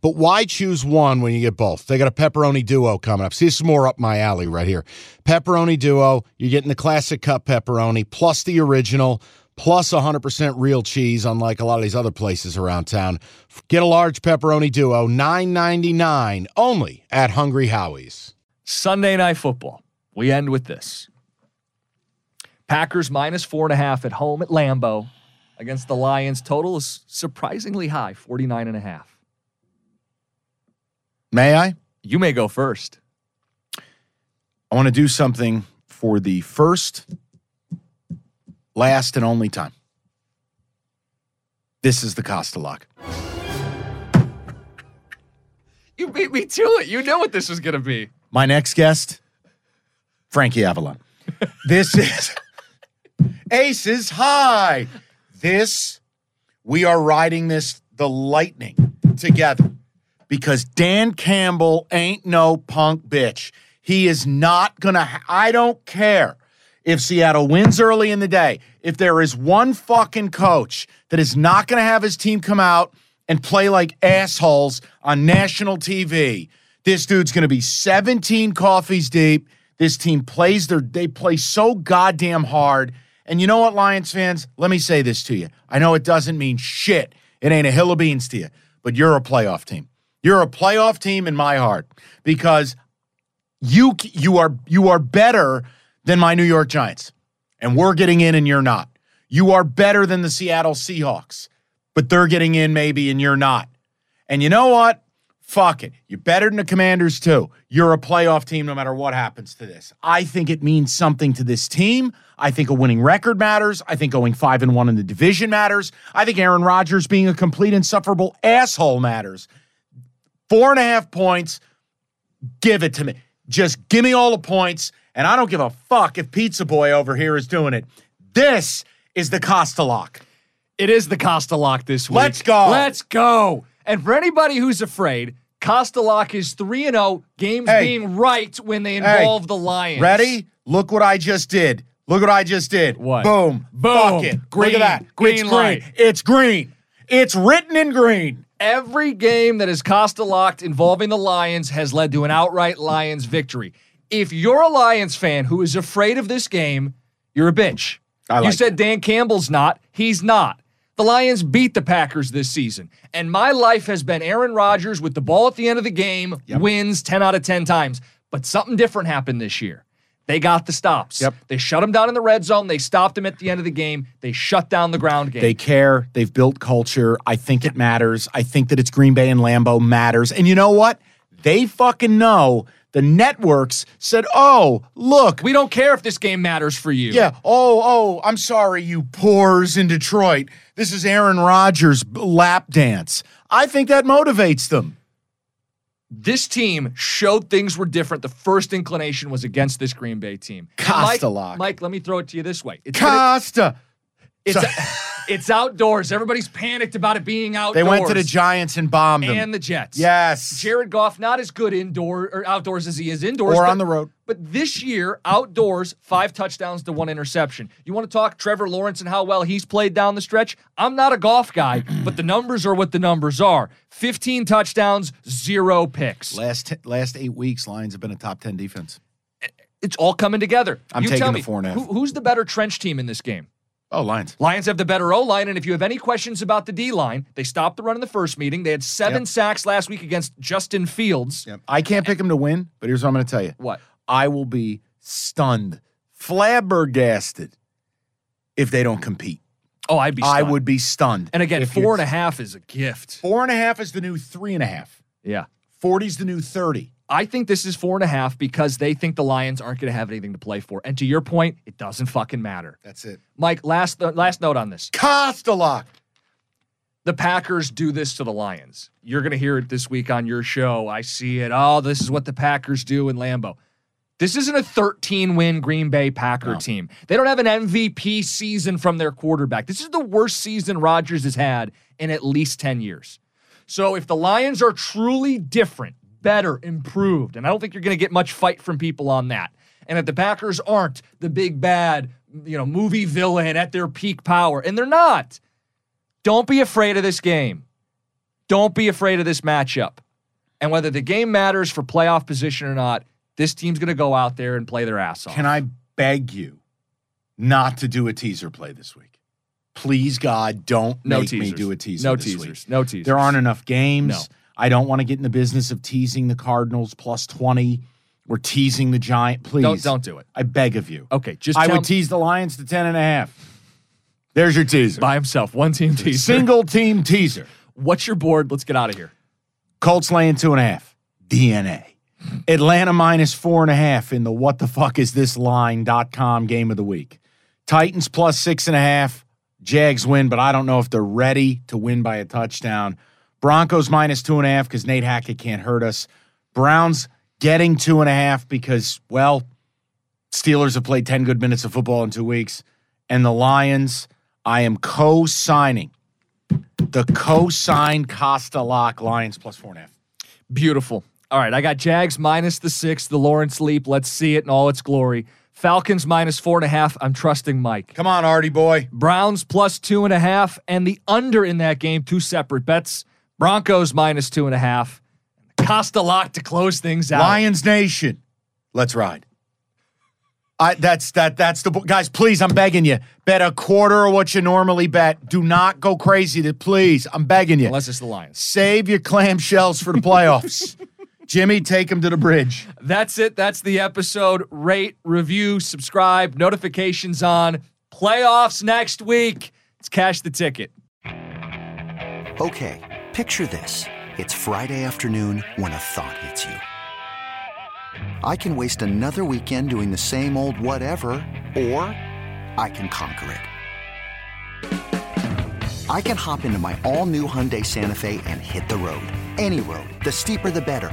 But why choose one when you get both? They got a pepperoni duo coming up. See, this is more up my alley right here. Pepperoni duo, you're getting the classic cup pepperoni plus the original plus 100% real cheese, unlike a lot of these other places around town. Get a large pepperoni duo, $9.99 only at Hungry Howie's. Sunday night football. We end with this. Packers minus four and a half at home at Lambeau against the Lions. Total is surprisingly high, 49 and a half. May I? You may go first. I want to do something for the first, last, and only time. This is the Costa lock. You beat me to it. You know what this was going to be. My next guest, Frankie Avalon. this is Aces High. This, we are riding this, the lightning together because Dan Campbell ain't no punk bitch. He is not going to, ha- I don't care if Seattle wins early in the day. If there is one fucking coach that is not going to have his team come out and play like assholes on national TV, this dude's going to be 17 coffees deep. This team plays their, they play so goddamn hard. And you know what, Lions fans? Let me say this to you. I know it doesn't mean shit. It ain't a hill of beans to you, but you're a playoff team. You're a playoff team in my heart because you you are you are better than my New York Giants. And we're getting in and you're not. You are better than the Seattle Seahawks, but they're getting in maybe and you're not. And you know what? Fuck it. You're better than the Commanders too. You're a playoff team no matter what happens to this. I think it means something to this team. I think a winning record matters. I think going 5 and 1 in the division matters. I think Aaron Rodgers being a complete insufferable asshole matters. Four and a half points. Give it to me. Just give me all the points, and I don't give a fuck if Pizza Boy over here is doing it. This is the Costa lock. It is the Costa lock this week. Let's go. Let's go. And for anybody who's afraid, Costa lock is 3 and 0, games Hey. being right when they Hey. involve the Lions. Ready? Look what I just did. Look what I just did. What? Boom. Boom. Fuck it. Green. Look at that. Green it's light. green. It's green. It's written in green. Every game that is Costa locked involving the Lions has led to an outright Lions victory. If you're a Lions fan who is afraid of this game, you're a bitch. I you like said Dan Campbell's not. He's not. The Lions beat the Packers this season. And my life has been Aaron Rodgers with the ball at the end of the game, wins 10 out of 10 times. But something different happened this year. They got the stops. Yep. They shut him down in the red zone. They stopped him at the end of the game. They shut down the ground game. They care. They've built culture. I think it matters. I think that it's Green Bay and Lambeau matters. And you know what? They fucking know. The networks said, "Oh, look, we don't care if this game matters for you. Yeah. Oh, oh, I'm sorry, you poors in Detroit. This is Aaron Rodgers' lap dance. I think that motivates them. This team showed things were different. The first inclination was against this Green Bay team. Costa Mike, lock. Mike, let me throw it to you this way. It's, Costa. it's, it's outdoors. Everybody's panicked about it being outdoors. They went to the Giants and bombed them. and the Jets. yes. Jared Goff not as good indoor or outdoors as he is indoors. or but- on the road. But this year, outdoors, five touchdowns to one interception. You want to talk Trevor Lawrence and how well he's played down the stretch? I'm not a Goff guy, but the numbers are what the numbers are 15 touchdowns, zero picks. Last t- last eight weeks, Lions have been a top ten defense. It's all coming together. I'm you taking tell the four and a half. who- who's the better trench team in this game? Oh, Lions. Lions have the better O line, and if you have any questions about the D line, they stopped the run in the first meeting. They had seven Yep. sacks last week against Justin Fields. Yep. I can't pick them to win, but here's what I'm going to tell you. What? I will be stunned, flabbergasted if they don't compete. Oh, I'd be. I stunned. would be stunned. And again, four and a half is a gift. Four and a half is the new three and a half. Yeah. 40's the new 30. I think this is four and a half because they think the Lions aren't going to have anything to play for. And to your point, it doesn't fucking matter. That's it. Mike, last uh, last note on this. Costalock. The Packers do this to the Lions. You're going to hear it this week on your show. I see it. Oh, this is what the Packers do in Lambeau. This isn't a 13 win Green Bay Packer No. team. They don't have an MVP season from their quarterback. This is the worst season Rodgers has had in at least 10 years. So if the Lions are truly different, better, improved, and I don't think you're going to get much fight from people on that. And if the Packers aren't the big bad, you know, movie villain at their peak power, and they're not, don't be afraid of this game. Don't be afraid of this matchup. And whether the game matters for playoff position or not, this team's going to go out there and play their ass off. Can I beg you not to do a teaser play this week? Please, God, don't no make teasers. me do a teaser. No this teasers. Week. No teasers. There aren't enough games. No. I don't want to get in the business of teasing the Cardinals plus 20 or teasing the Giant. Please. Don't don't do it. I beg of you. Okay, just I would tease the Lions to 10 and a half. There's your teaser. by himself. One team teaser. Single team teaser. What's your board? Let's get out of here. Colts laying two and a half. DNA. Atlanta minus four and a half in the what the fuck is this line.com game of the week. Titans plus six and a half. Jags win, but I don't know if they're ready to win by a touchdown. Broncos minus two and a half because Nate Hackett can't hurt us. Browns getting two and a half because, well, Steelers have played 10 good minutes of football in two weeks. And the Lions, I am co signing the co signed Costa Lock Lions plus four and a half. Beautiful. All right, I got Jags minus the six, the Lawrence leap. Let's see it in all its glory. Falcons minus four and a half. I'm trusting Mike. Come on, Artie boy. Browns plus two and a half, and the under in that game, two separate bets. Broncos minus two and a half. Costa lock to close things out. Lions Nation. Let's ride. I that's that that's the guys. Please, I'm begging you. Bet a quarter of what you normally bet. Do not go crazy. To please, I'm begging you. Unless it's the Lions. Save your clamshells for the playoffs. Jimmy, take him to the bridge. That's it. That's the episode. Rate, review, subscribe, notifications on. Playoffs next week. It's cash the ticket. Okay, picture this. It's Friday afternoon when a thought hits you. I can waste another weekend doing the same old whatever, or I can conquer it. I can hop into my all new Hyundai Santa Fe and hit the road. Any road. The steeper, the better.